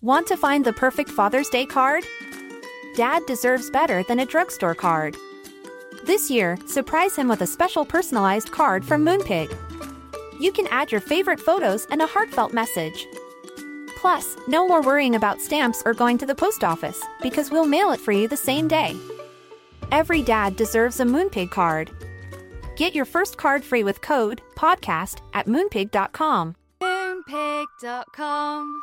Want to find the perfect Father's Day card? Dad deserves better than a drugstore card. This year, surprise him with a special personalized card from Moonpig. You can add your favorite photos and a heartfelt message. Plus, no more worrying about stamps or going to the post office because we'll mail it for you the same day. Every dad deserves a Moonpig card. Get your first card free with code PODCAST at moonpig.com. Moonpig.com.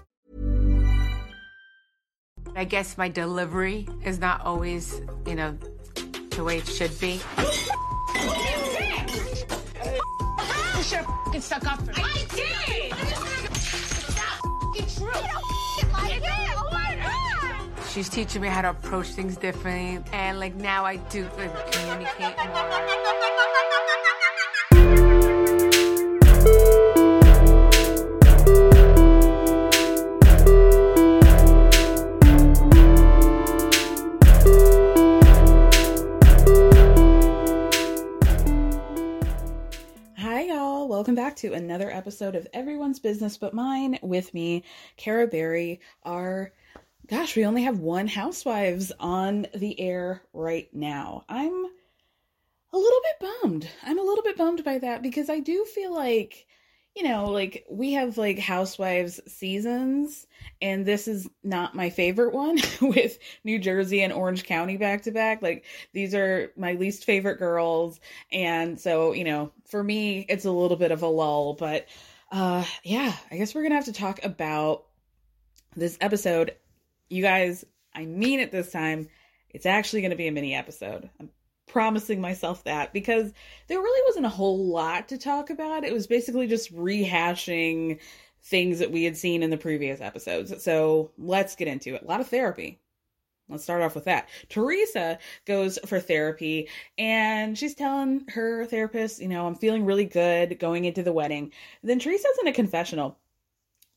I guess my delivery is not always, you know, the way it should be. You should have stuck up for me. I did! It's true. Oh my god! She's teaching me how to approach things differently, and like now I do like, communicate more. To another episode of Everyone's Business But Mine with me, Kara Berry. Our, gosh, we only have one Housewives on the air right now. I'm a little bit bummed. I'm a little bit bummed by that because I do feel like, you know, like we have like Housewives seasons, and this is not my favorite one with New Jersey and Orange County back to back. Like these are my least favorite girls, and so you know, for me, it's a little bit of a lull. But uh, yeah, I guess we're gonna have to talk about this episode. You guys, I mean it this time. It's actually gonna be a mini episode. I'm promising myself that because there really wasn't a whole lot to talk about. It was basically just rehashing things that we had seen in the previous episodes. So let's get into it. A lot of therapy. Let's start off with that. Teresa goes for therapy and she's telling her therapist, you know, I'm feeling really good going into the wedding. Then Teresa's in a confessional.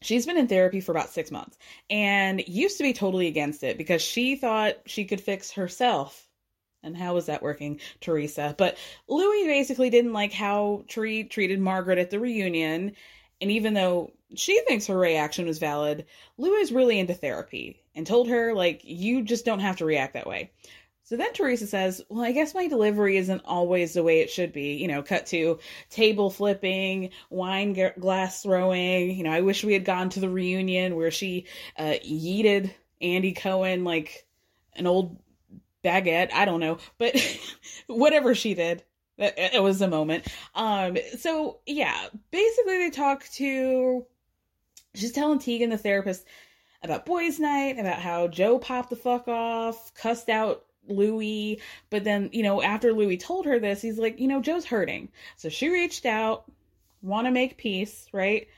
She's been in therapy for about six months and used to be totally against it because she thought she could fix herself and how was that working, Teresa? But Louis basically didn't like how Tre treated Margaret at the reunion. And even though she thinks her reaction was valid, Louis is really into therapy and told her, like, you just don't have to react that way. So then Teresa says, Well, I guess my delivery isn't always the way it should be. You know, cut to table flipping, wine g- glass throwing. You know, I wish we had gone to the reunion where she uh, yeeted Andy Cohen like an old baguette. I don't know, but whatever she did, it was a moment. Um, so yeah, basically they talk to. She's telling Tegan, the therapist, about boys' night, about how Joe popped the fuck off, cussed out Louis, but then you know after Louis told her this, he's like, you know, Joe's hurting, so she reached out, want to make peace, right?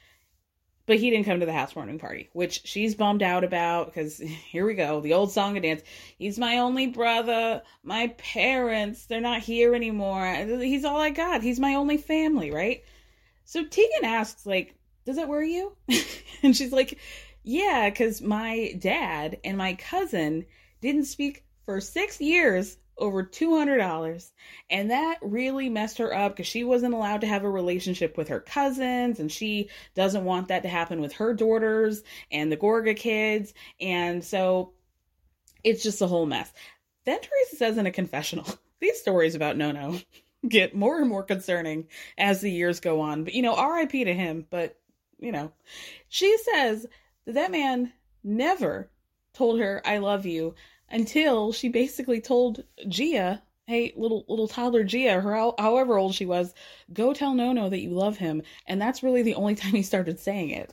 But he didn't come to the housewarming party, which she's bummed out about because here we go, the old song and dance. He's my only brother. My parents, they're not here anymore. He's all I got. He's my only family, right? So Tegan asks, like, does it worry you? and she's like, yeah, because my dad and my cousin didn't speak for six years over $200 and that really messed her up because she wasn't allowed to have a relationship with her cousins and she doesn't want that to happen with her daughters and the gorga kids. And so it's just a whole mess. Then teresa says in a confessional these stories about Nono get more and more concerning as the years go on. But you know rip to him but you know. She says that that man never told her i love you until she basically told Gia, "Hey, little little toddler Gia, her however old she was, go tell Nono that you love him." And that's really the only time he started saying it.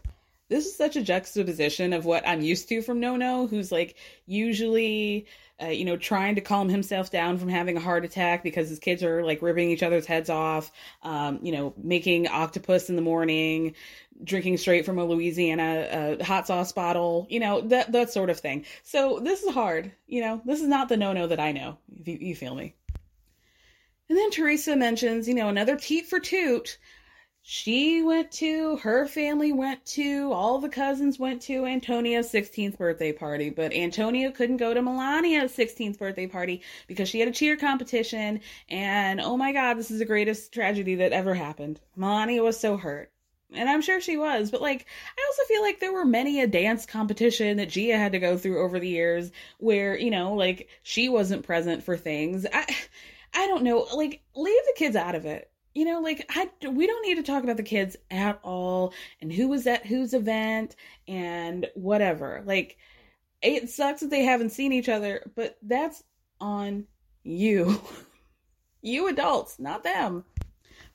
This is such a juxtaposition of what I'm used to from Nono, who's like usually, uh, you know, trying to calm himself down from having a heart attack because his kids are like ripping each other's heads off, um, you know, making octopus in the morning, drinking straight from a Louisiana uh, hot sauce bottle, you know, that that sort of thing. So this is hard, you know. This is not the Nono that I know. If you, you feel me. And then Teresa mentions, you know, another teat for toot she went to, her family went to, all the cousins went to Antonia's 16th birthday party, but Antonia couldn't go to Melania's 16th birthday party because she had a cheer competition. And oh my God, this is the greatest tragedy that ever happened. Melania was so hurt. And I'm sure she was, but like, I also feel like there were many a dance competition that Gia had to go through over the years where, you know, like she wasn't present for things. I, I don't know, like, leave the kids out of it you know like I, we don't need to talk about the kids at all and who was at whose event and whatever. Like it sucks that they haven't seen each other but that's on you. You adults not them.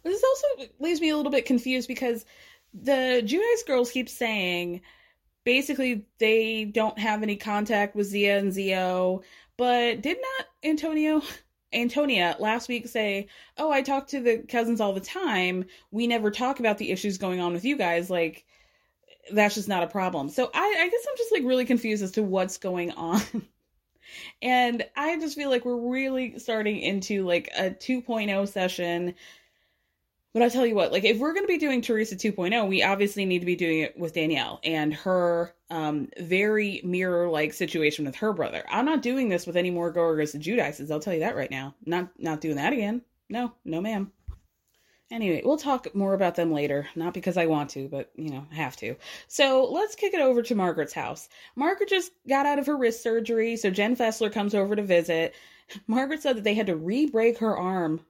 But this also leaves me a little bit confused because the Giudice girls keep saying basically they don't have any contact with Zia and Zio but did not Antonio Antonia last week say, "Oh, I talk to the cousins all the time. We never talk about the issues going on with you guys. Like that's just not a problem." So I, I guess I'm just like really confused as to what's going on. and I just feel like we're really starting into like a 2.0 session but I tell you what, like if we're going to be doing Teresa 2.0, we obviously need to be doing it with Danielle and her um, very mirror like situation with her brother. I'm not doing this with any more Gorgas and Giudices. I'll tell you that right now. Not not doing that again. No, no, ma'am. Anyway, we'll talk more about them later. Not because I want to, but you know, I have to. So let's kick it over to Margaret's house. Margaret just got out of her wrist surgery, so Jen Fessler comes over to visit. Margaret said that they had to re break her arm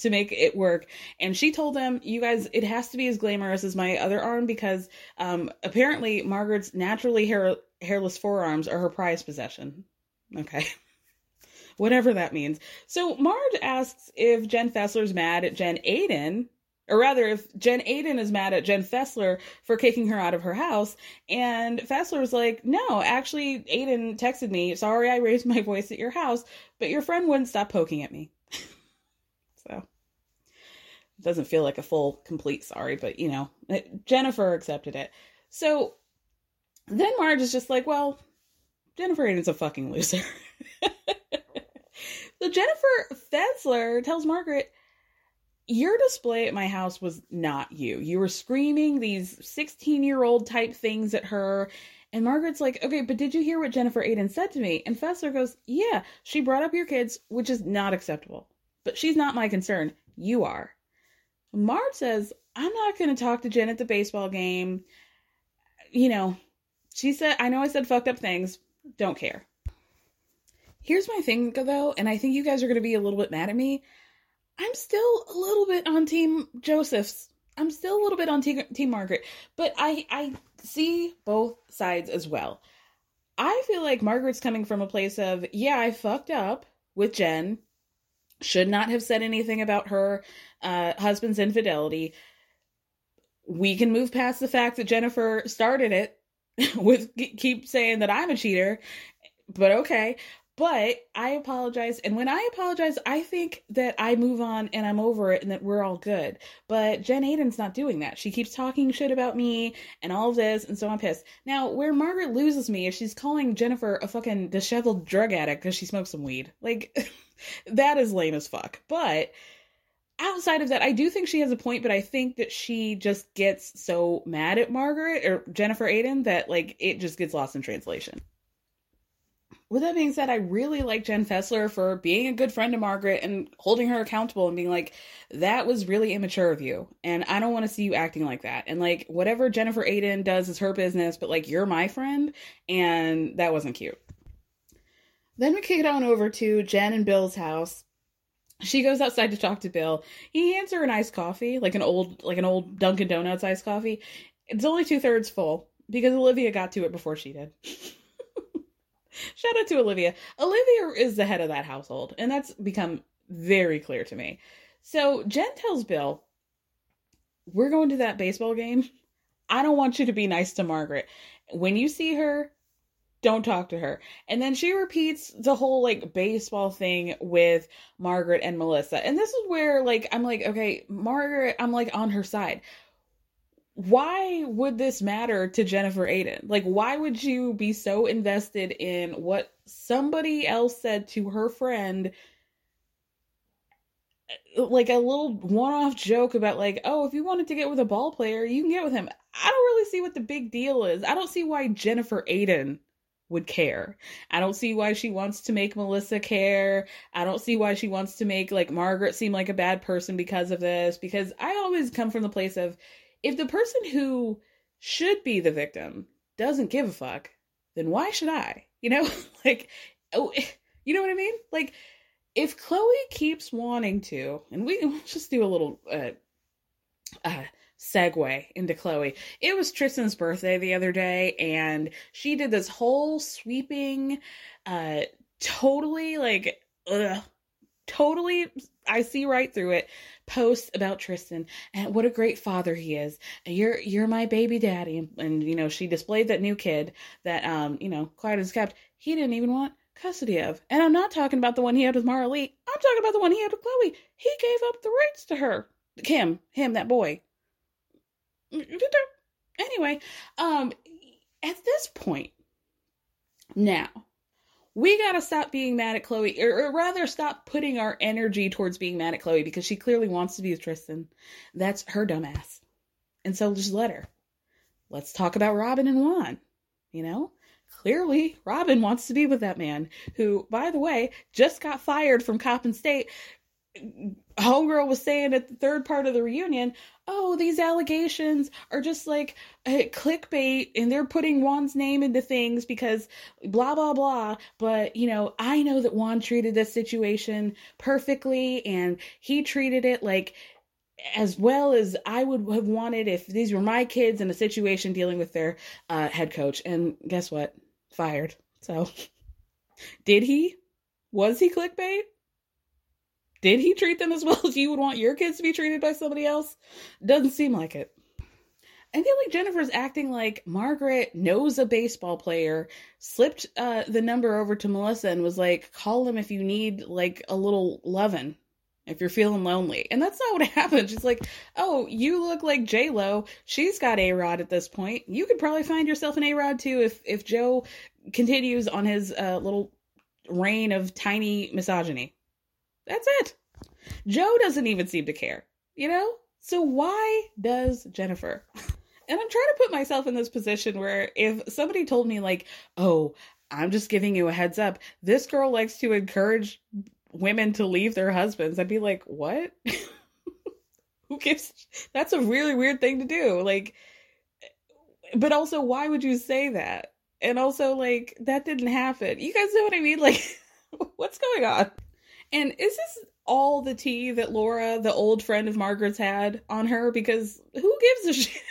to make it work. And she told them, you guys, it has to be as glamorous as my other arm because um, apparently Margaret's naturally hair, hairless forearms are her prized possession. Okay. Whatever that means. So Marge asks if Jen Fessler's mad at Jen Aydin, or rather, if Jen Aydin is mad at Jen Fessler for kicking her out of her house. And Fessler's like, no, actually, Aydin texted me, sorry I raised my voice at your house, but your friend wouldn't stop poking at me. It doesn't feel like a full, complete sorry, but you know, it, Jennifer accepted it. So then Marge is just like, well, Jennifer Aydin's a fucking loser. so Jennifer Fessler tells Margaret, your display at my house was not you. You were screaming these 16 year old type things at her. And Margaret's like, okay, but did you hear what Jennifer Aydin said to me? And Fessler goes, yeah, she brought up your kids, which is not acceptable. But she's not my concern. You are. Marge says, I'm not going to talk to Jen at the baseball game. You know, she said, I know I said fucked up things. Don't care. Here's my thing, though, and I think you guys are going to be a little bit mad at me. I'm still a little bit on Team Josephs. I'm still a little bit on Team, team Margaret, but I I see both sides as well. I feel like Margaret's coming from a place of, yeah, I fucked up with Jen should not have said anything about her uh, husband's infidelity. We can move past the fact that Jennifer started it with keep saying that I'm a cheater, but okay. But I apologize. And when I apologize, I think that I move on and I'm over it and that we're all good. But Jen Aydin's not doing that. She keeps talking shit about me and all of this. And so I'm pissed. Now, where Margaret loses me is she's calling Jennifer a fucking disheveled drug addict because she smokes some weed. Like, that is lame as fuck. But outside of that, I do think she has a point, but I think that she just gets so mad at Margaret or Jennifer Aydin that like it just gets lost in translation with that being said, I really like Jen Fessler for being a good friend to Margaret and holding her accountable and being like, that was really immature of you. And I don't want to see you acting like that. And like, whatever Jennifer Aydin does is her business, but like, you're my friend. And that wasn't cute. Then we kick it on over to Jen and Bill's house. She goes outside to talk to Bill. He hands her an iced coffee, like an old, like an old Dunkin' Donuts iced coffee. It's only two thirds full because Olivia got to it before she did. Shout out to Olivia. Olivia is the head of that household, and that's become very clear to me. So Jen tells Bill, We're going to that baseball game. I don't want you to be nice to Margaret. When you see her, don't talk to her. And then she repeats the whole like baseball thing with Margaret and Melissa. And this is where like I'm like, okay, Margaret, I'm like on her side. Why would this matter to Jennifer Aydin? Like, why would you be so invested in what somebody else said to her friend? Like a little one off joke about, like, oh, if you wanted to get with a ball player, you can get with him. I don't really see what the big deal is. I don't see why Jennifer Aydin would care. I don't see why she wants to make Melissa care. I don't see why she wants to make like Margaret seem like a bad person because of this because I always come from the place of if the person who should be the victim doesn't give a fuck, then why should I? You know? like oh, you know what I mean? Like if Khloé keeps wanting to, and we we'll just do a little uh uh segue into Khloé. It was Tristan's birthday the other day, and she did this whole sweeping, uh, totally like, ugh, totally, I see right through it. Posts about Tristan and what a great father he is. You're you're my baby daddy, and, and you know she displayed that new kid that um you know as kept. He didn't even want custody of, and I'm not talking about the one he had with Maralee. I'm talking about the one he had with Khloé. He gave up the rights to her. Him, him, that boy. Mm, mm, mm, anyway, um, at this point, now we gotta stop being mad at Khloé, or, or, rather, stop putting our energy towards being mad at Khloé because she clearly wants to be with Tristan. That's her dumbass, and so just let her. Let's talk about Robin and Juan. You know, clearly Robin wants to be with that man who, by the way, just got fired from Coppin State homegirl was saying at the third part of the reunion, oh, these allegations are just like clickbait and they're putting Juan's name into things because blah, blah, blah. But, you know, I know that Juan treated this situation perfectly and he treated it like as well as I would have wanted if these were my kids in a situation dealing with their uh, head coach. And guess what? Fired. So, did he? Was he clickbait? Did he treat them as well as you would want your kids to be treated by somebody else? Doesn't seem like it. I feel like Jennifer's acting like Margaret knows a baseball player, slipped uh, the number over to Melissa and was like, call him if you need like a little lovin', if you're feeling lonely. And that's not what happened. She's like, oh, you look like J Lo. She's got A Rod at this point. You could probably find yourself an A Rod too if if Joe continues on his uh, little reign of tiny misogyny. That's it. Joe doesn't even seem to care, you know? So why does Jennifer? And I'm trying to put myself in this position where if somebody told me, like, oh, I'm just giving you a heads up, this girl likes to encourage women to leave their husbands, I'd be like, what? Who gives? That's a really weird thing to do. Like, but also, why would you say that? And also, like, that didn't happen. You guys know what I mean? Like, what's going on? And is this all the tea that Laura, the old friend of Margaret's, had on her? Because who gives a shit?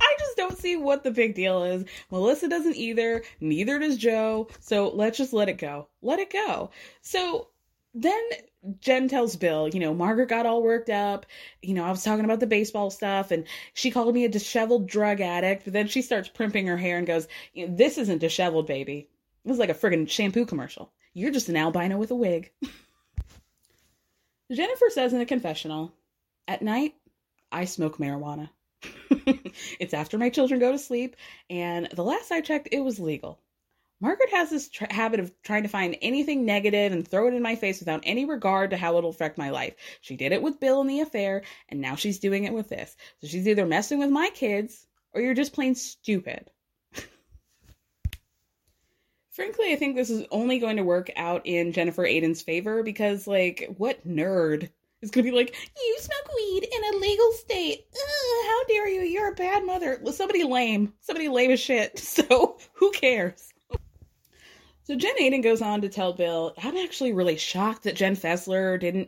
I just don't see what the big deal is. Melissa doesn't either. Neither does Joe. So let's just let it go. Let it go. So then Jen tells Bill, you know, Margaret got all worked up. You know, I was talking about the baseball stuff and she called me a disheveled drug addict. But then she starts primping her hair and goes, This isn't disheveled, baby. It was like a friggin' shampoo commercial. You're just an albino with a wig. Jennifer says in a confessional, At night, I smoke marijuana. it's after my children go to sleep, and the last I checked, it was legal. Margaret has this habit of trying to find anything negative and throw it in my face without any regard to how it'll affect my life. She did it with Bill in the affair, and now she's doing it with this. So she's either messing with my kids, or you're just plain stupid. Frankly, I think this is only going to work out in Jennifer Aydin's favor because, like, what nerd is going to be like, you smoke weed in a legal state? Ugh, how dare you? You're a bad mother. Somebody lame. Somebody lame as shit. So, who cares? so, Jen Aydin goes on to tell Bill, I'm actually really shocked that Jen Fessler didn't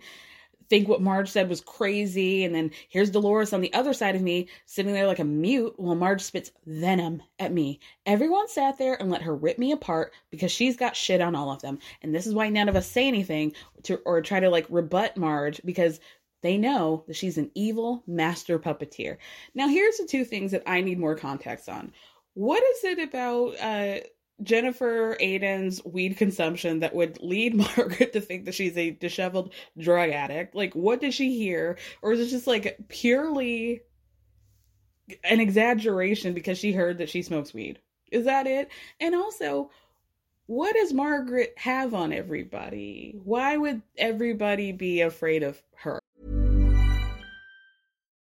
think what Marge said was crazy. And then here's Dolores on the other side of me, sitting there like a mute while Marge spits venom at me. Everyone sat there and let her rip me apart because she's got shit on all of them. And this is why none of us say anything to or try to like rebut Marge because they know that she's an evil master puppeteer. Now, here's the two things that I need more context on. What is it about uh, Jennifer Aydin's weed consumption that would lead Margaret to think that she's a disheveled drug addict? Like, what did she hear? Or is it just like purely an exaggeration because she heard that she smokes weed? Is that it? And also, what does Margaret have on everybody? Why would everybody be afraid of her?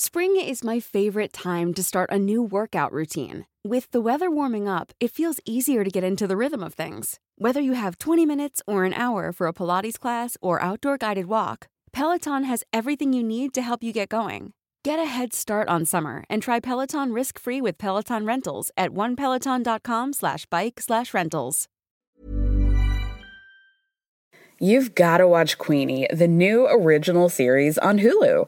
Spring is my favorite time to start a new workout routine. With the weather warming up, it feels easier to get into the rhythm of things. Whether you have 20 minutes or an hour for a Pilates class or outdoor guided walk, Peloton has everything you need to help you get going. Get a head start on summer and try Peloton risk-free with Peloton Rentals at onepeloton.com slash bike slash rentals. You've got to watch Queenie, the new original series on Hulu.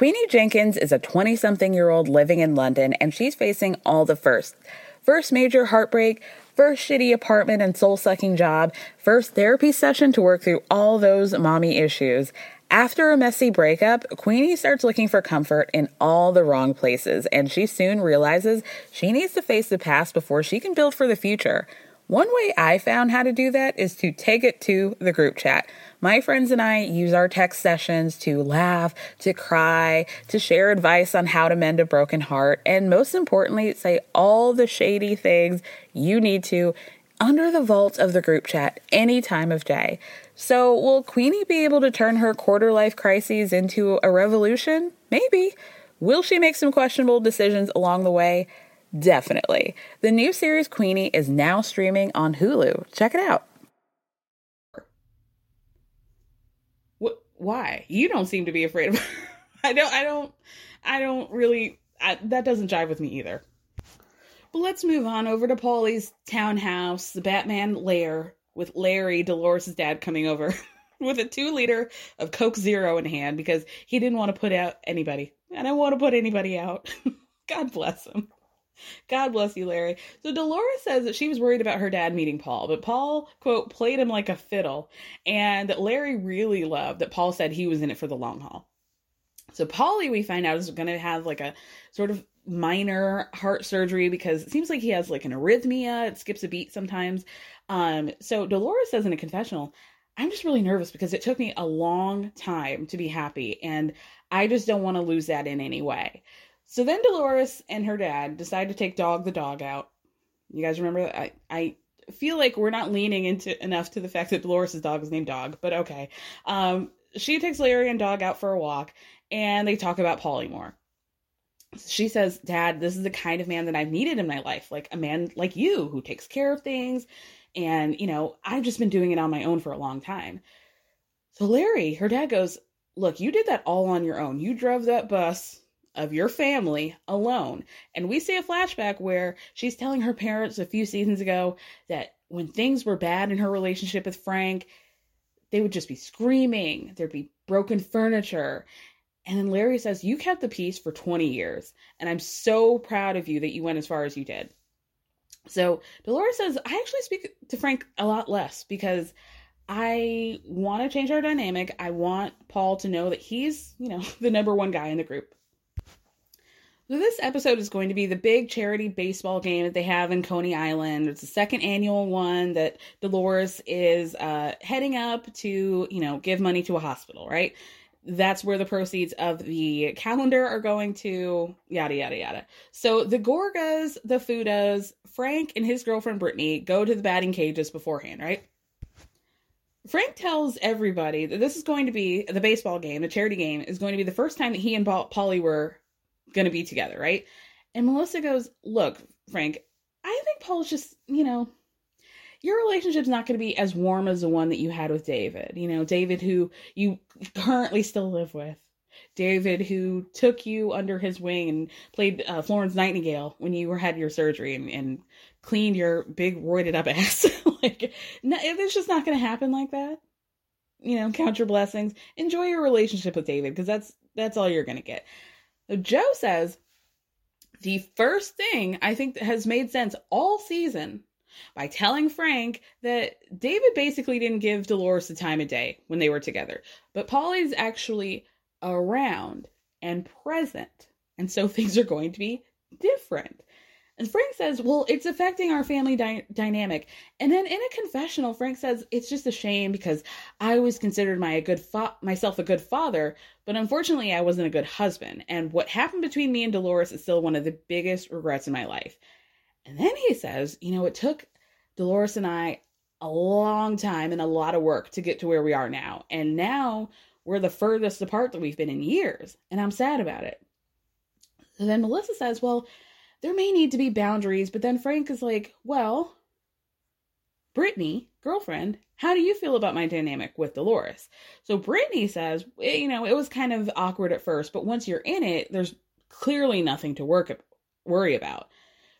Queenie Jenkins is a 20 something year old living in London, and she's facing all the firsts. First major heartbreak, first shitty apartment and soul sucking job, first therapy session to work through all those mommy issues. After a messy breakup, Queenie starts looking for comfort in all the wrong places, and she soon realizes she needs to face the past before she can build for the future. One way I found how to do that is to take it to the group chat. My friends and I use our text sessions to laugh, to cry, to share advice on how to mend a broken heart, and most importantly, say all the shady things you need to under the vault of the group chat any time of day. So, will Queenie be able to turn her quarter life crises into a revolution? Maybe. Will she make some questionable decisions along the way? Definitely. The new series Queenie is now streaming on Hulu. Check it out. What? Why? You don't seem to be afraid of. I don't. I don't. I don't really. I, that doesn't jive with me either. But let's move on over to Paulie's townhouse, the Batman lair, with Larry, Dolores' dad, coming over with a two liter of Coke Zero in hand because he didn't want to put out anybody. I don't want to put anybody out. God bless him. God bless you, Larry. So Dolores says that she was worried about her dad meeting Paul, but Paul, quote, played him like a fiddle. And Larry really loved that Paul said he was in it for the long haul. So Paulie, we find out, is going to have like a sort of minor heart surgery because it seems like he has like an arrhythmia. It skips a beat sometimes. Um, so Dolores says in a confessional, I'm just really nervous because it took me a long time to be happy, and I just don't want to lose that in any way. So then Dolores and her dad decide to take Dog the dog out. You guys remember? I, I feel like we're not leaning into enough to the fact that Dolores' dog is named Dog, but okay. Um, she takes Larry and Dog out for a walk, and they talk about Paulie more. She says, Dad, this is the kind of man that I've needed in my life, like a man like you who takes care of things. And, you know, I've just been doing it on my own for a long time. So Larry, her dad goes, Look, you did that all on your own. You drove that bus of your family alone. And we see a flashback where she's telling her parents a few seasons ago that when things were bad in her relationship with Frank, they would just be screaming, there'd be broken furniture. And then Larry says, You kept the peace for 20 years, and I'm so proud of you that you went as far as you did. So Dolores says, I actually speak to Frank a lot less because I want to change our dynamic. I want Paul to know that he's, you know, the number one guy in the group. So this episode is going to be the big charity baseball game that they have in Coney Island. It's the second annual one that Dolores is uh, heading up to, you know, give money to a hospital, right? That's where the proceeds of the calendar are going to, yada, yada, yada. So the Gorgas, the Fudas, Frank and his girlfriend Brittany go to the batting cages beforehand, right? Frank tells everybody that this is going to be the baseball game, the charity game, is going to be the first time that he and Paulie were going to be together, right? And Melissa goes, Look, Frank, I think Paul's just, you know, your relationship's not going to be as warm as the one that you had with David. You know, David, who you currently still live with. David who took you under his wing and played uh, Florence Nightingale when you were had your surgery and, and cleaned your big roided up ass. like, no, it's just not going to happen like that. You know, count your blessings. Enjoy your relationship with David because that's that's all you're going to get. Joe says the first thing I think that has made sense all season by telling Frank that David basically didn't give Dolores the time of day when they were together, but Paulie's actually around and present. And so things are going to be different. And Frank says, Well, it's affecting our family dy- dynamic. And then in a confessional, Frank says, It's just a shame because I always considered my a good fa- myself a good father, but unfortunately, I wasn't a good husband. And what happened between me and Dolores is still one of the biggest regrets in my life. And then he says, You know, it took Dolores and I a long time and a lot of work to get to where we are now. And now we're the furthest apart that we've been in years. And I'm sad about it. And then Melissa says, Well, there may need to be boundaries, but then Frank is like, well, Brittany, girlfriend, how do you feel about my dynamic with Dolores? So Brittany says, eh, you know, it was kind of awkward at first, but once you're in it, there's clearly nothing to work worry about.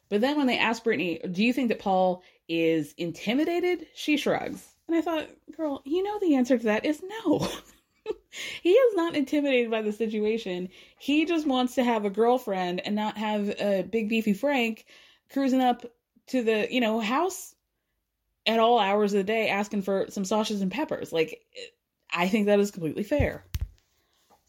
But then when they ask Brittany, do you think that Paul is intimidated? She shrugs. And I thought, girl, you know the answer to that is no. he is not intimidated by the situation. He just wants to have a girlfriend and not have a big beefy Frank cruising up to the, you know, house at all hours of the day asking for some sausages and peppers. Like I think that is completely fair.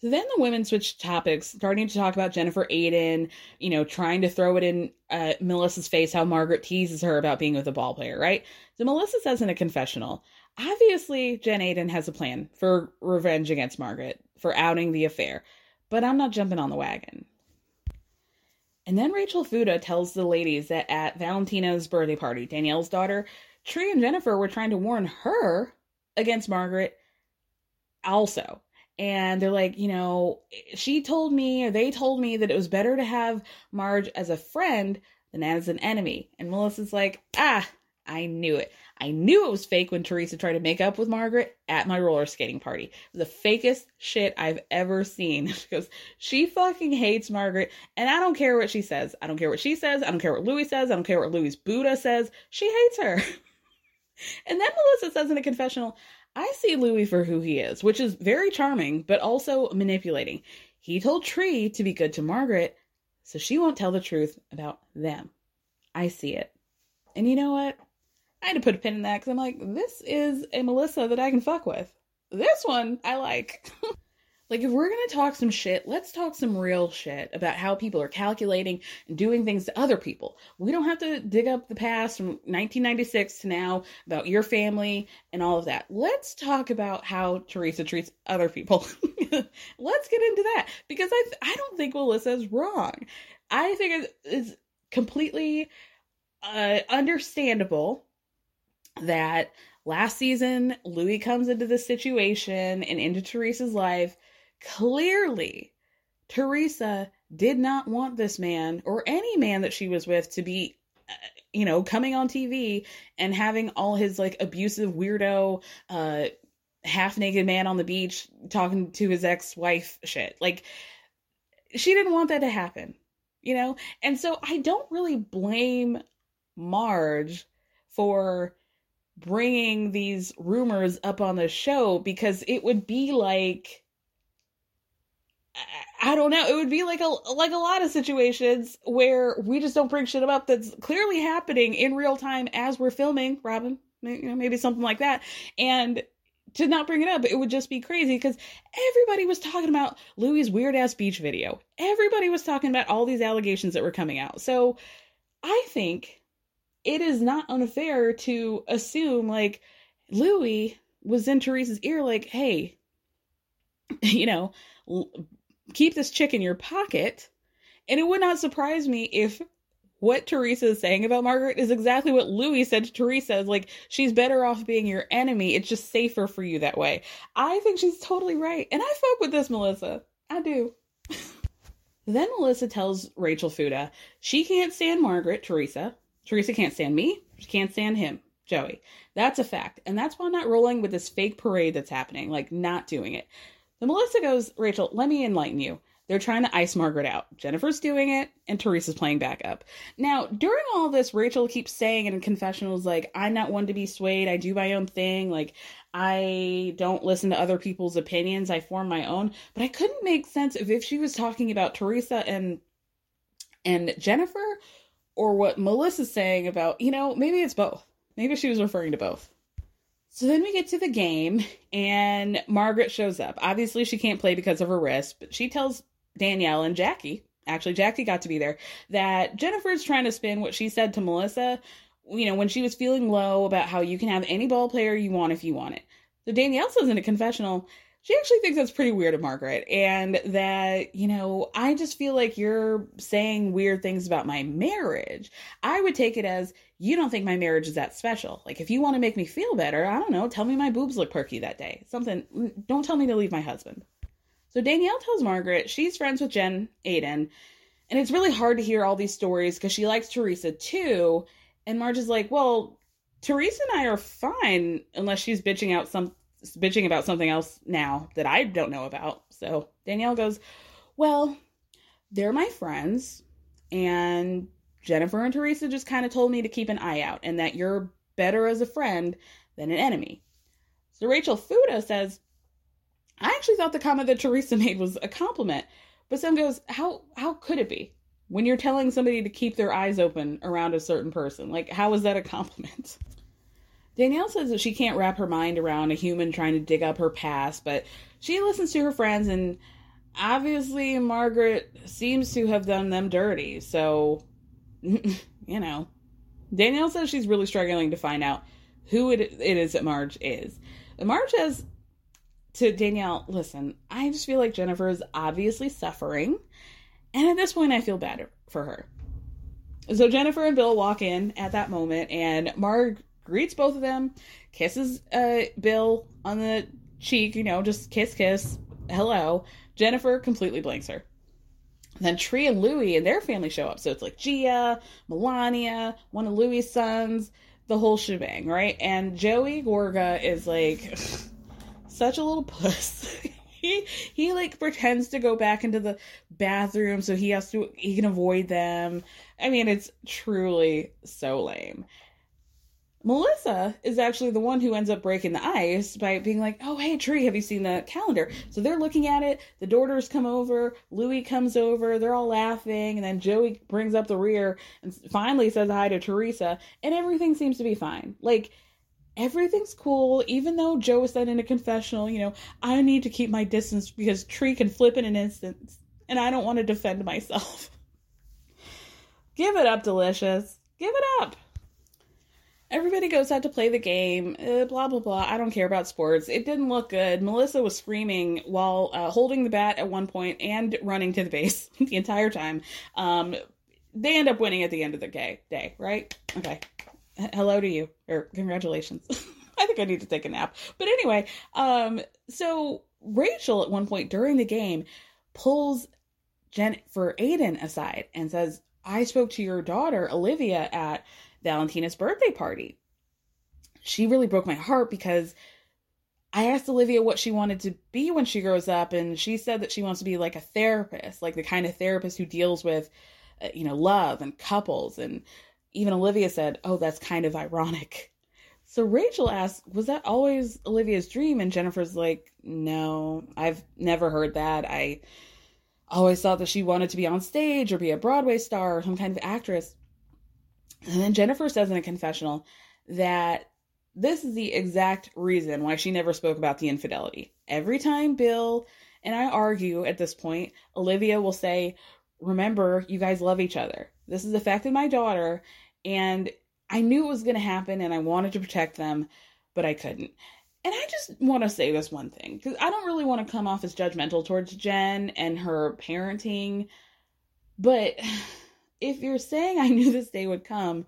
So then the women switch topics, starting to talk about Jennifer Aydin, you know, trying to throw it in uh, Melissa's face how Margaret teases her about being with a ball player, right? So Melissa says in a confessional, Obviously, Jen Aydin has a plan for revenge against Margaret for outing the affair, but I'm not jumping on the wagon. And then Rachel Fuda tells the ladies that at Valentina's birthday party, Danielle's daughter, Tre and Jennifer were trying to warn her against Margaret also. And they're like, you know, she told me, or they told me that it was better to have Marge as a friend than as an enemy. And Melissa's like, ah, I knew it. I knew it was fake when Teresa tried to make up with Margaret at my roller skating party. The fakest shit I've ever seen because she fucking hates Margaret and I don't care what she says. I don't care what she says. I don't care what Louis says. I don't care what Louis Buddha says. She hates her. and then Melissa says in a confessional, I see Louis for who he is, which is very charming, but also manipulating. He told Tre to be good to Margaret, so she won't tell the truth about them. I see it. And you know what? I had to put a pin in that because I'm like, this is a Melissa that I can fuck with. This one I like. like, if we're gonna talk some shit, let's talk some real shit about how people are calculating and doing things to other people. We don't have to dig up the past from 1996 to now about your family and all of that. Let's talk about how Teresa treats other people. let's get into that because I I don't think Melissa's wrong. I think it's completely uh, understandable that last season Louis comes into this situation and into Teresa's life. Clearly, Teresa did not want this man or any man that she was with to be uh, you know coming on TV and having all his like abusive weirdo uh half naked man on the beach talking to his ex-wife shit. Like she didn't want that to happen, you know? And so I don't really blame Marge for bringing these rumors up on the show because it would be like I don't know. It would be like a like a lot of situations where we just don't bring shit up that's clearly happening in real time as we're filming. Robin, you know, maybe something like that, and to not bring it up, it would just be crazy because everybody was talking about Louis' weird ass beach video. Everybody was talking about all these allegations that were coming out. So I think it is not unfair to assume like Louis was in Teresa's ear, like, hey, you know, keep this chick in your pocket. And it would not surprise me if what Teresa is saying about Margaret is exactly what Louis said to Teresa. Like, she's better off being your enemy. It's just safer for you that way. I think she's totally right. And I fuck with this, Melissa. I do. then Melissa tells Rachel Fuda she can't stand Margaret, Teresa, Teresa can't stand me. She can't stand him, Joey. That's a fact. And that's why I'm not rolling with this fake parade that's happening, like not doing it. So Melissa goes, Rachel, let me enlighten you. They're trying to ice Margaret out. Jennifer's doing it, and Teresa's playing backup. Now, during all this, Rachel keeps saying in confessionals, like, I'm not one to be swayed. I do my own thing. Like, I don't listen to other people's opinions. I form my own. But I couldn't make sense of if she was talking about Teresa and and Jennifer or what Melissa's saying about, you know, maybe it's both. Maybe she was referring to both. So then we get to the game, and Margaret shows up. Obviously, she can't play because of her wrist, but she tells Danielle and Jackie, actually, Jackie got to be there, that Jennifer's trying to spin what she said to Melissa, you know, when she was feeling low about how you can have any ball player you want if you want it. So Danielle says in a confessional, she actually thinks that's pretty weird of Margaret, and that, you know, I just feel like you're saying weird things about my marriage. I would take it as you don't think my marriage is that special. Like, if you want to make me feel better, I don't know, tell me my boobs look perky that day. Something, mm, don't tell me to leave my husband. So Danielle tells Margaret she's friends with Jen Aydin, and it's really hard to hear all these stories because she likes Teresa too. And Marge is like, well, Teresa and I are fine unless she's bitching out some bitching about something else now that I don't know about. So Danielle goes, well, they're my friends, and Jennifer and Teresa just kind of told me to keep an eye out and that you're better as a friend than an enemy. So Rachel Fuda says, I actually thought the comment that Teresa made was a compliment. But some goes, how how could it be? When you're telling somebody to keep their eyes open around a certain person, like how is that a compliment? Danielle says that she can't wrap her mind around a human trying to dig up her past, but she listens to her friends and obviously Margaret seems to have done them dirty. So, you know, Danielle says she's really struggling to find out who it, it is that Marge is. Marge says to Danielle, listen, I just feel like Jennifer is obviously suffering. And at this point, I feel bad for her. So Jennifer and Bill walk in at that moment, and Marg greets both of them, kisses uh, Bill on the cheek, you know, just kiss, kiss, hello. Jennifer completely blanks her. then Tre and Louie and their family show up. So it's like Gia, Melania, one of Louie's sons, the whole shebang, right? And Joey Gorga is like such a little puss. he he like pretends to go back into the bathroom so he has to he can avoid them. I mean, it's truly so lame. Melissa is actually the one who ends up breaking the ice by being like, "Oh, hey, Tre, have you seen the calendar?" So they're looking at it. The daughters come over. Louie comes over. They're all laughing, and then Joey brings up the rear and finally says hi to Teresa, and everything seems to be fine. Like everything's cool, even though Joe said in a confessional, you know, I need to keep my distance because Tre can flip in an instant, and I don't want to defend myself. Give it up, Delicious. Give it up. Everybody goes out to play the game, uh, blah, blah, blah. I don't care about sports. It didn't look good. Melissa was screaming while uh, holding the bat at one point and running to the base the entire time. Um, they end up winning at the end of the day, day right? Okay hello to you or congratulations. I think I need to take a nap. But anyway, um, so Rachel at one point during the game pulls Jennifer Aydin aside and says, I spoke to your daughter, Olivia, at Valentina's birthday party. She really broke my heart because I asked Olivia what she wanted to be when she grows up, and she said that she wants to be like a therapist, like the kind of therapist who deals with, uh, you know, love and couples and even Olivia said, Oh, that's kind of ironic. So Rachel asked, Was that always Olivia's dream? And Jennifer's like, No, I've never heard that. I always thought that she wanted to be on stage or be a Broadway star or some kind of actress. And then Jennifer says in a confessional that this is the exact reason why she never spoke about the infidelity. Every time Bill and I argue at this point, Olivia will say, Remember, you guys love each other. This has affected my daughter, and I knew it was going to happen and I wanted to protect them, but I couldn't. And I just want to say this one thing because I don't really want to come off as judgmental towards Jen and her parenting. But if you're saying I knew this day would come,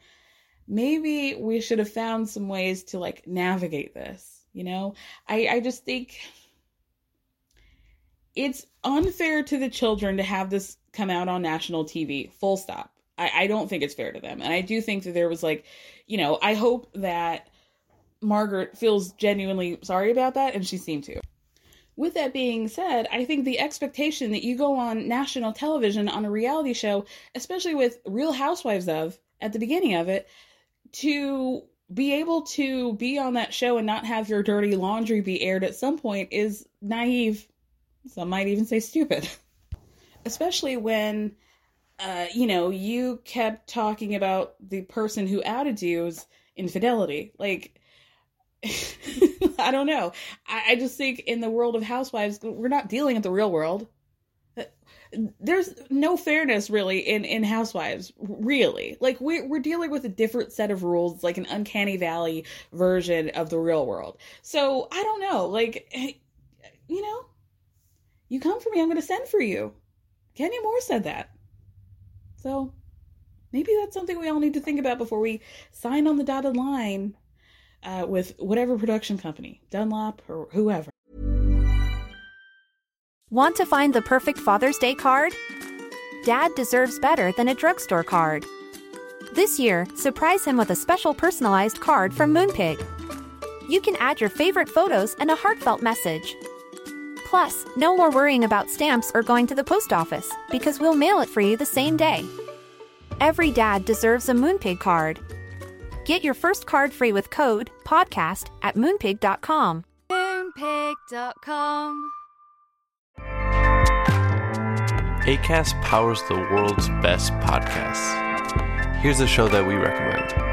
maybe we should have found some ways to like navigate this. You know, I, I just think it's unfair to the children to have this come out on national TV, full stop. I, I don't think it's fair to them. And I do think that there was like, you know, I hope that Margaret feels genuinely sorry about that, and she seemed to. With that being said, I think the expectation that you go on national television on a reality show, especially with Real Housewives of at the beginning of it, to be able to be on that show and not have your dirty laundry be aired at some point is naive. Some might even say stupid. Especially when, uh, you know, you kept talking about the person who outed you's infidelity. Like, I don't know. I, I just think in the world of housewives, we're not dealing with the real world. There's no fairness really in in housewives, really. Like we're we're dealing with a different set of rules, like an uncanny valley version of the real world. So I don't know. Like, you know, you come for me, I'm going to send for you. Kenya Moore said that. So maybe that's something we all need to think about before we sign on the dotted line uh, with whatever production company, Dunlop or whoever. Want to find the perfect Father's Day card? Dad deserves better than a drugstore card. This year, surprise him with a special personalized card from Moonpig. You can add your favorite photos and a heartfelt message. Plus, no more worrying about stamps or going to the post office because we'll mail it for you the same day. Every dad deserves a Moonpig card. Get your first card free with code PODCAST at moonpig.com. Moonpig.com. ACAST powers the world's best podcasts. Here's a show that we recommend.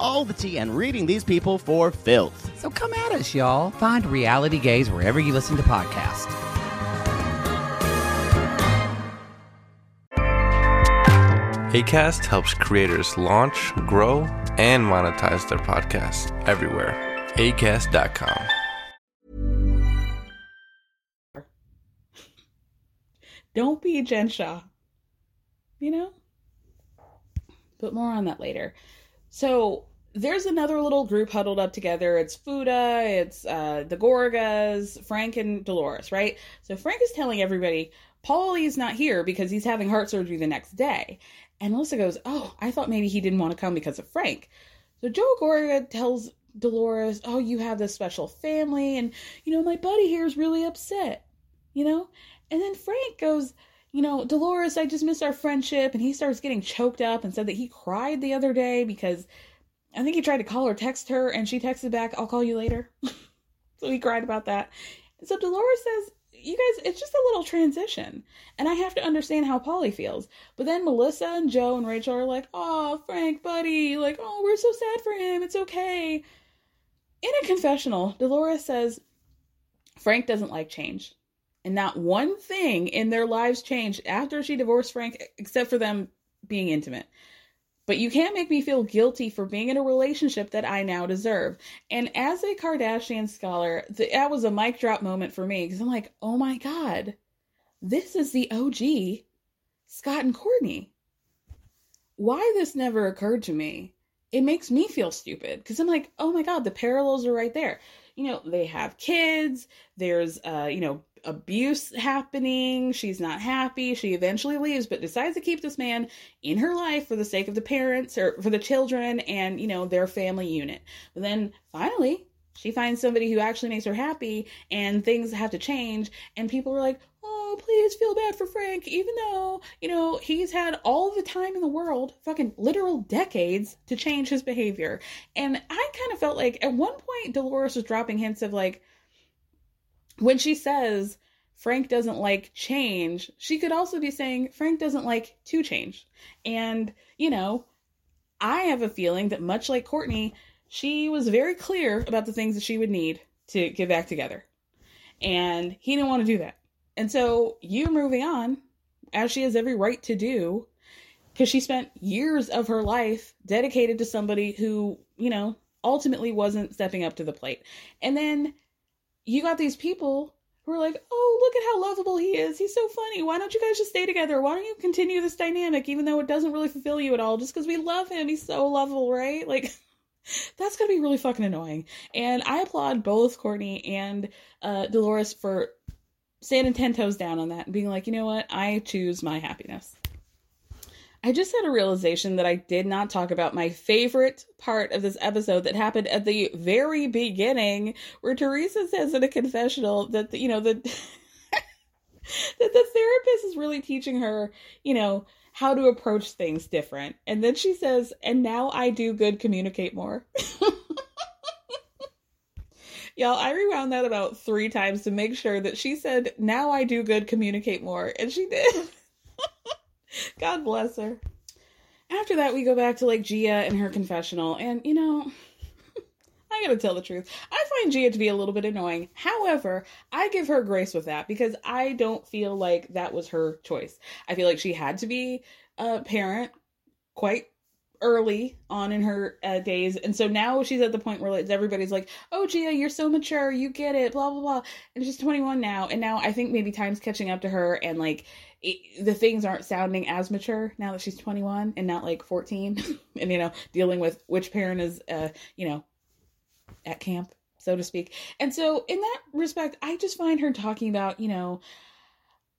all the tea and reading these people for filth. So come at us, y'all. Find Reality Gaze wherever you listen to podcasts. ACAST helps creators launch, grow, and monetize their podcasts everywhere. ACAST.com. Don't be Jen Shah. You know? But more on that later. So there's another little group huddled up together. It's Fuda, it's uh, the Gorgas, Frank, and Dolores, right? So Frank is telling everybody Paulie's not here because he's having heart surgery the next day. And Melissa goes, Oh, I thought maybe he didn't want to come because of Frank. So Joe Gorga tells Dolores, Oh, you have this special family, and you know, my buddy here is really upset, you know? And then Frank goes, you know, Dolores, I just miss our friendship. And he starts getting choked up and said that he cried the other day because I think he tried to call or text her, and she texted back, I'll call you later. so he cried about that. So Dolores says, You guys, it's just a little transition. And I have to understand how Paulie feels. But then Melissa and Joe and Rachel are like, Oh, Frank, buddy. Like, oh, we're so sad for him. It's okay. In a confessional, Dolores says, Frank doesn't like change. And not one thing in their lives changed after she divorced Frank, except for them being intimate. But you can't make me feel guilty for being in a relationship that I now deserve. And as a Kardashian scholar, that was a mic drop moment for me because I'm like, oh my God, this is the OG Scott and Kourtney. Why this never occurred to me, it makes me feel stupid because I'm like, oh my God, the parallels are right there. You know, they have kids, there's, uh, you know, abuse happening. She's not happy. She eventually leaves, but decides to keep this man in her life for the sake of the parents or for the children and, you know, their family unit. But then finally, she finds somebody who actually makes her happy and things have to change. And people are like, oh, please feel bad for Frank, even though, you know, he's had all the time in the world, fucking literal decades, to change his behavior. And I kind of felt like at one point, Dolores was dropping hints of like, when she says Frank doesn't like change, she could also be saying Frank doesn't like to change. And, you know, I have a feeling that much like Kourtney, she was very clear about the things that she would need to get back together. And he didn't want to do that. And so you moving on, as she has every right to do, because she spent years of her life dedicated to somebody who, you know, ultimately wasn't stepping up to the plate. And then you got these people who are like, oh, look at how lovable he is. He's so funny. Why don't you guys just stay together? Why don't you continue this dynamic, even though it doesn't really fulfill you at all, just because we love him? He's so lovable, right? Like, that's gonna be really fucking annoying. And I applaud both Kourtney and uh, Dolores for standing 10 toes down on that and being like, you know what? I choose my happiness. I just had a realization that I did not talk about my favorite part of this episode that happened at the very beginning, where Teresa says in a confessional that, the, you know, the, that the therapist is really teaching her, you know, how to approach things different. And then she says, and now I do good communicate more. Y'all, I rewound that about three times to make sure that she said, now I do good communicate more. And she did. God bless her. After that, we go back to like Gia and her confessional, and you know, I gotta tell the truth. I find Gia to be a little bit annoying. However, I give her grace with that because I don't feel like that was her choice. I feel like she had to be a parent quite early on in her uh, days and so now she's at the point where like, everybody's like oh gia you're so mature you get it blah blah blah and she's 21 now and now i think maybe time's catching up to her and like the things aren't sounding as mature now that she's 21 and not like 14 and you know dealing with which parent is uh you know at camp so to speak and so in that respect i just find her talking about you know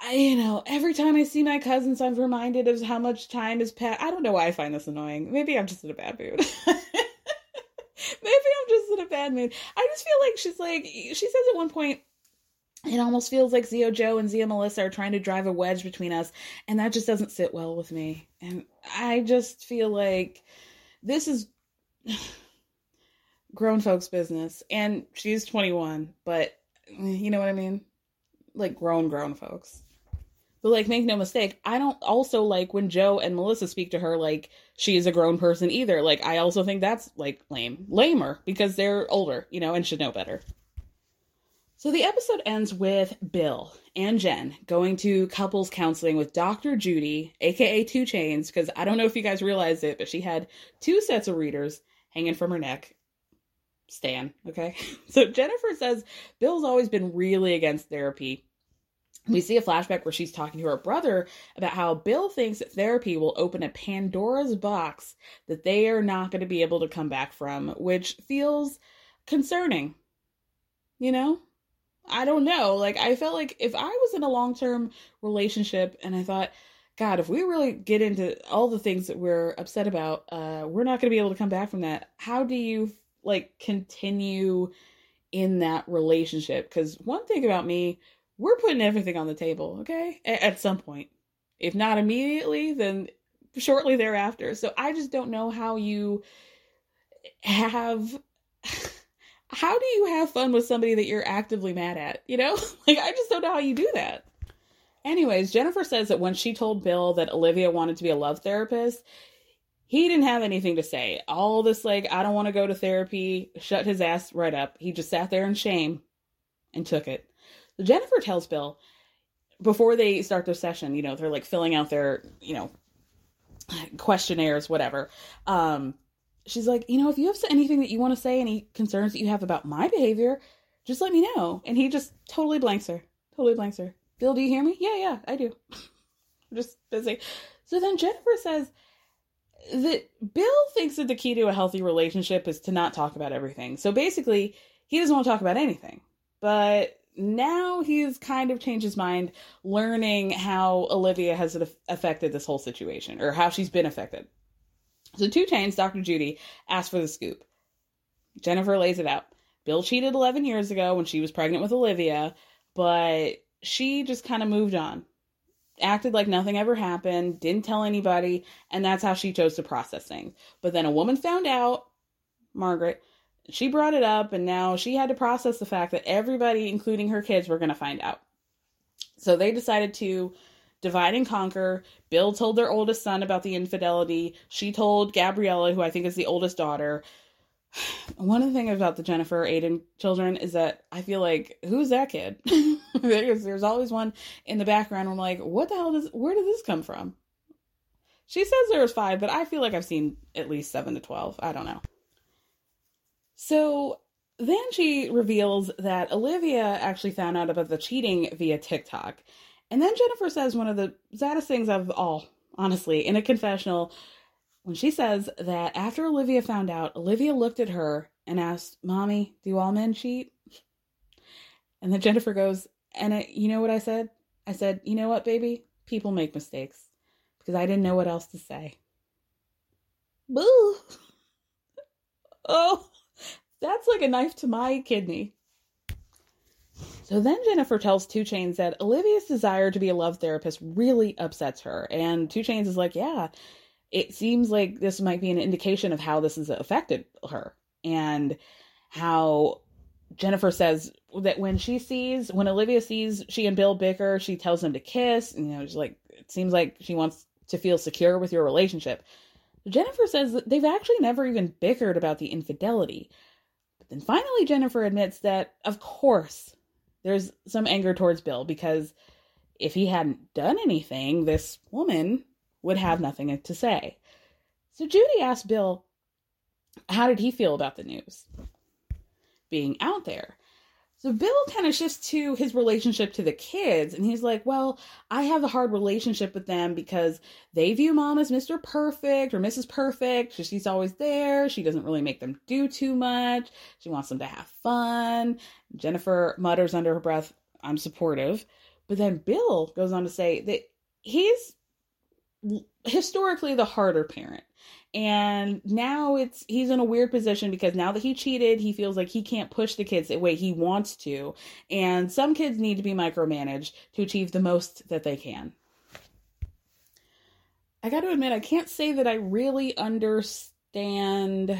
I, you know, every time I see my cousins, I'm reminded of how much time has passed. I don't know why I find this annoying. Maybe I'm just in a bad mood. Maybe I'm just in a bad mood. I just feel like she's like, she says at one point, it almost feels like Zio Joe and Zia Melissa are trying to drive a wedge between us, and that just doesn't sit well with me. And I just feel like this is grown folks' business. And she's 21, but you know what I mean? Like grown, grown folks. But like, make no mistake, I don't also like when Joe and Melissa speak to her like she is a grown person either. Like, I also think that's like lame, lamer because they're older, you know, and should know better. So the episode ends with Bill and Jen going to couples counseling with Dr. Judy, aka Two Chains, because I don't know if you guys realize it, but she had two sets of readers hanging from her neck. Stan, okay? So Jennifer says Bill's always been really against therapy. We see a flashback where she's talking to her brother about how Bill thinks that therapy will open a Pandora's box that they are not going to be able to come back from, which feels concerning. You know? I don't know. Like I felt like if I was in a long-term relationship and I thought, God, if we really get into all the things that we're upset about, uh, we're not going to be able to come back from that. How do you like continue in that relationship? Because one thing about me, we're putting everything on the table, okay? A- at some point, if not immediately, then shortly thereafter. So I just don't know how you have how do you have fun with somebody that you're actively mad at? You know? like, I just don't know how you do that. Anyways, Jennifer says that when she told Bill that Olivia wanted to be a love therapist, he didn't have anything to say. All this, like, I don't want to go to therapy, shut his ass right up. He just sat there in shame and took it. So Jennifer tells Bill before they start their session, you know, they're like filling out their, you know, questionnaires, whatever. Um, she's like, you know, if you have anything that you want to say, any concerns that you have about my behavior, just let me know. And he just totally blanks her. Totally blanks her. Bill, do you hear me? Yeah, yeah, I do. I'm just busy. So then Jennifer says that Bill thinks that the key to a healthy relationship is to not talk about everything. So basically, he doesn't want to talk about anything. But now he's kind of changed his mind, learning how Olivia has affected this whole situation or how she's been affected. So, Two Chains, Dr. Judy, asks for the scoop. Jennifer lays it out. Bill cheated 11 years ago when she was pregnant with Olivia, but she just kind of moved on. Acted like nothing ever happened, didn't tell anybody, and that's how she chose to process things. But then a woman found out, Margaret, she brought it up, and now she had to process the fact that everybody, including her kids, were going to find out. So they decided to divide and conquer. Bill told their oldest son about the infidelity. She told Gabriella, who I think is the oldest daughter. One of the things about the Jennifer Aydin children is that I feel like, who's that kid? there's, there's always one in the background I'm like, what the hell does, where did this come from? She says there was five, but I feel like I've seen at least seven to 12. I don't know. So then she reveals that Olivia actually found out about the cheating via TikTok. And then Jennifer says one of the saddest things of all, honestly, in a confessional, when she says that after Olivia found out, Olivia looked at her and asked, Mommy, do all men cheat? And then Jennifer goes, And I, you know what I said? I said, You know what, baby? People make mistakes because I didn't know what else to say. Boo! Oh, that's like a knife to my kidney. So then Jennifer tells Two Chains that Olivia's desire to be a love therapist really upsets her. And Two Chains is like, yeah, it seems like this might be an indication of how this has affected her. And how Jennifer says that when she sees, when Olivia sees she and Bill bicker, she tells him to kiss. You know, she's like, it seems like she wants to feel secure with your relationship. Jennifer says that they've actually never even bickered about the infidelity. But then finally, Jennifer admits that, of course, there's some anger towards Bill because if he hadn't done anything, this woman would have nothing to say. So Judy asked Bill, how did he feel about the news being out there? So Bill kind of shifts to his relationship to the kids, and he's like, Well, I have a hard relationship with them because they view mom as Mr. Perfect or Mrs. Perfect. She's always there. She doesn't really make them do too much. She wants them to have fun. Jennifer mutters under her breath, I'm supportive. But then Bill goes on to say that he's historically the harder parent and now it's he's in a weird position because now that he cheated he feels like he can't push the kids the way he wants to. And some kids need to be micromanaged to achieve the most that they can. I got to admit i can't say that i really understand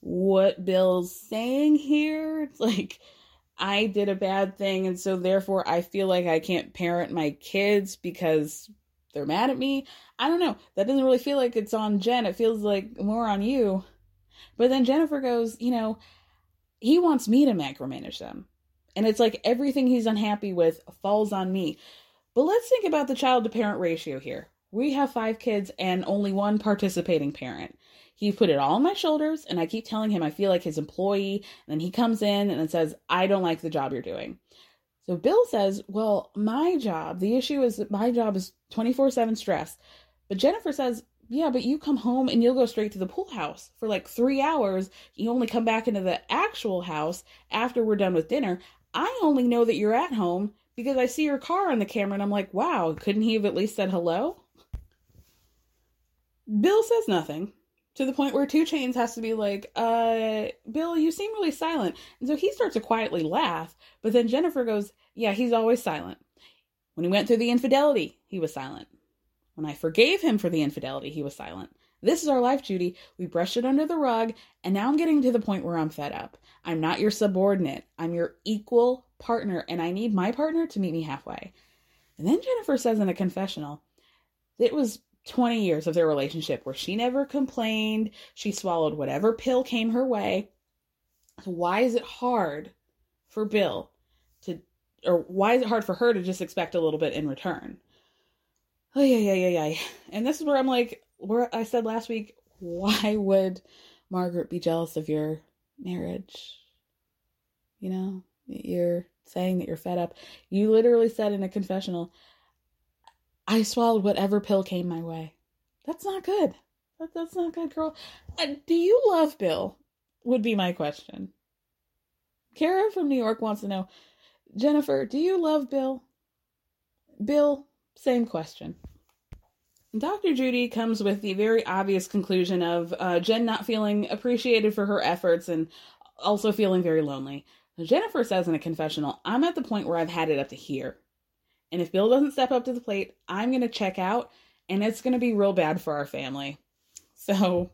what bill's saying here. It's like i did a bad thing and so therefore i feel like i can't parent my kids because they're mad at me. I don't know. That doesn't really feel like it's on Jen. It feels like more on you. But then Jennifer goes, you know, he wants me to micromanage them. And it's like everything he's unhappy with falls on me. But let's think about the child to parent ratio here. We have five kids and only one participating parent. He put it all on my shoulders, and I keep telling him I feel like his employee. And then he comes in and says, I don't like the job you're doing. So Bill says, Well, my job, the issue is that my job is 24 7 stress. But Jennifer says, Yeah, but you come home and you'll go straight to the pool house for like three hours. You only come back into the actual house after we're done with dinner. I only know that you're at home because I see your car on the camera and I'm like, Wow, couldn't he have at least said hello? Bill says nothing to the point where Two Chains has to be like, uh, Bill, you seem really silent. And so he starts to quietly laugh, but then Jennifer goes, Yeah, he's always silent. When he went through the infidelity, he was silent. When I forgave him for the infidelity, he was silent. This is our life, Judy. We brushed it under the rug, and now I'm getting to the point where I'm fed up. I'm not your subordinate. I'm your equal partner, and I need my partner to meet me halfway. And then Jennifer says in a confessional, it was 20 years of their relationship where she never complained. She swallowed whatever pill came her way. So why is it hard for Bill to, or why is it hard for her to just expect a little bit in return? Oh, yeah, yeah, yeah, yeah. And this is where I'm like, where I said last week, why would Margaret be jealous of your marriage? You know, you're saying that you're fed up. You literally said in a confessional, I swallowed whatever pill came my way. That's not good. That, that's not good, girl. Uh, do you love Bill? Would be my question. Kara from New York wants to know Jennifer, do you love Bill? Bill, same question. Dr. Judy comes with the very obvious conclusion of uh, Jen not feeling appreciated for her efforts and also feeling very lonely. Jennifer says in a confessional, I'm at the point where I've had it up to here. And if Bill doesn't step up to the plate, I'm going to check out and it's going to be real bad for our family. So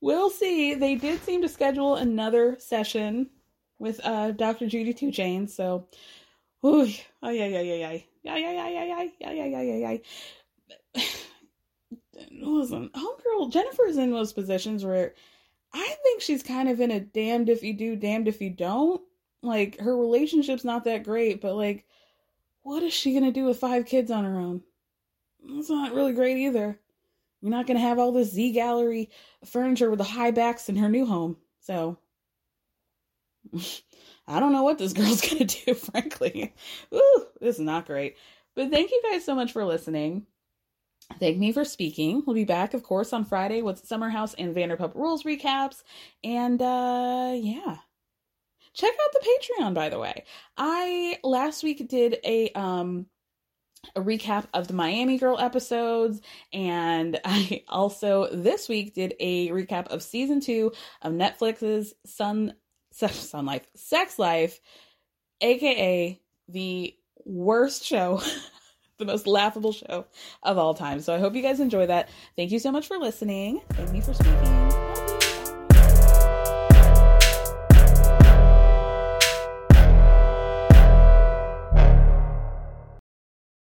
we'll see. They did seem to schedule another session with uh, Dr. Judy Two Chains. So, ooh, oh, yeah, yeah, yeah, yeah. Yeah, yeah, yeah, yeah, yeah, yeah, yeah, yeah, yeah. Listen, homegirl, Jennifer's in those positions where I think she's kind of in a damned if you do, damned if you don't. Like, her relationship's not that great, but like, what is she going to do with five kids on her own? That's not really great either. You're not going to have all this Z Gallerie furniture with the high backs in her new home. So I don't know what this girl's gonna do, frankly. Ooh, this is not great. But thank you guys so much for listening. Thank me for speaking. We'll be back, of course, on Friday with Summer House and Vanderpump Rules recaps. And uh yeah. Check out the Patreon, by the way. I last week did a um a recap of the Miami Girl episodes, and I also this week did a recap of season two of Netflix's Sun Sun Life Sex Life, aka the worst show, the most laughable show of all time. So I hope you guys enjoy that. Thank you so much for listening. Thank me for speaking.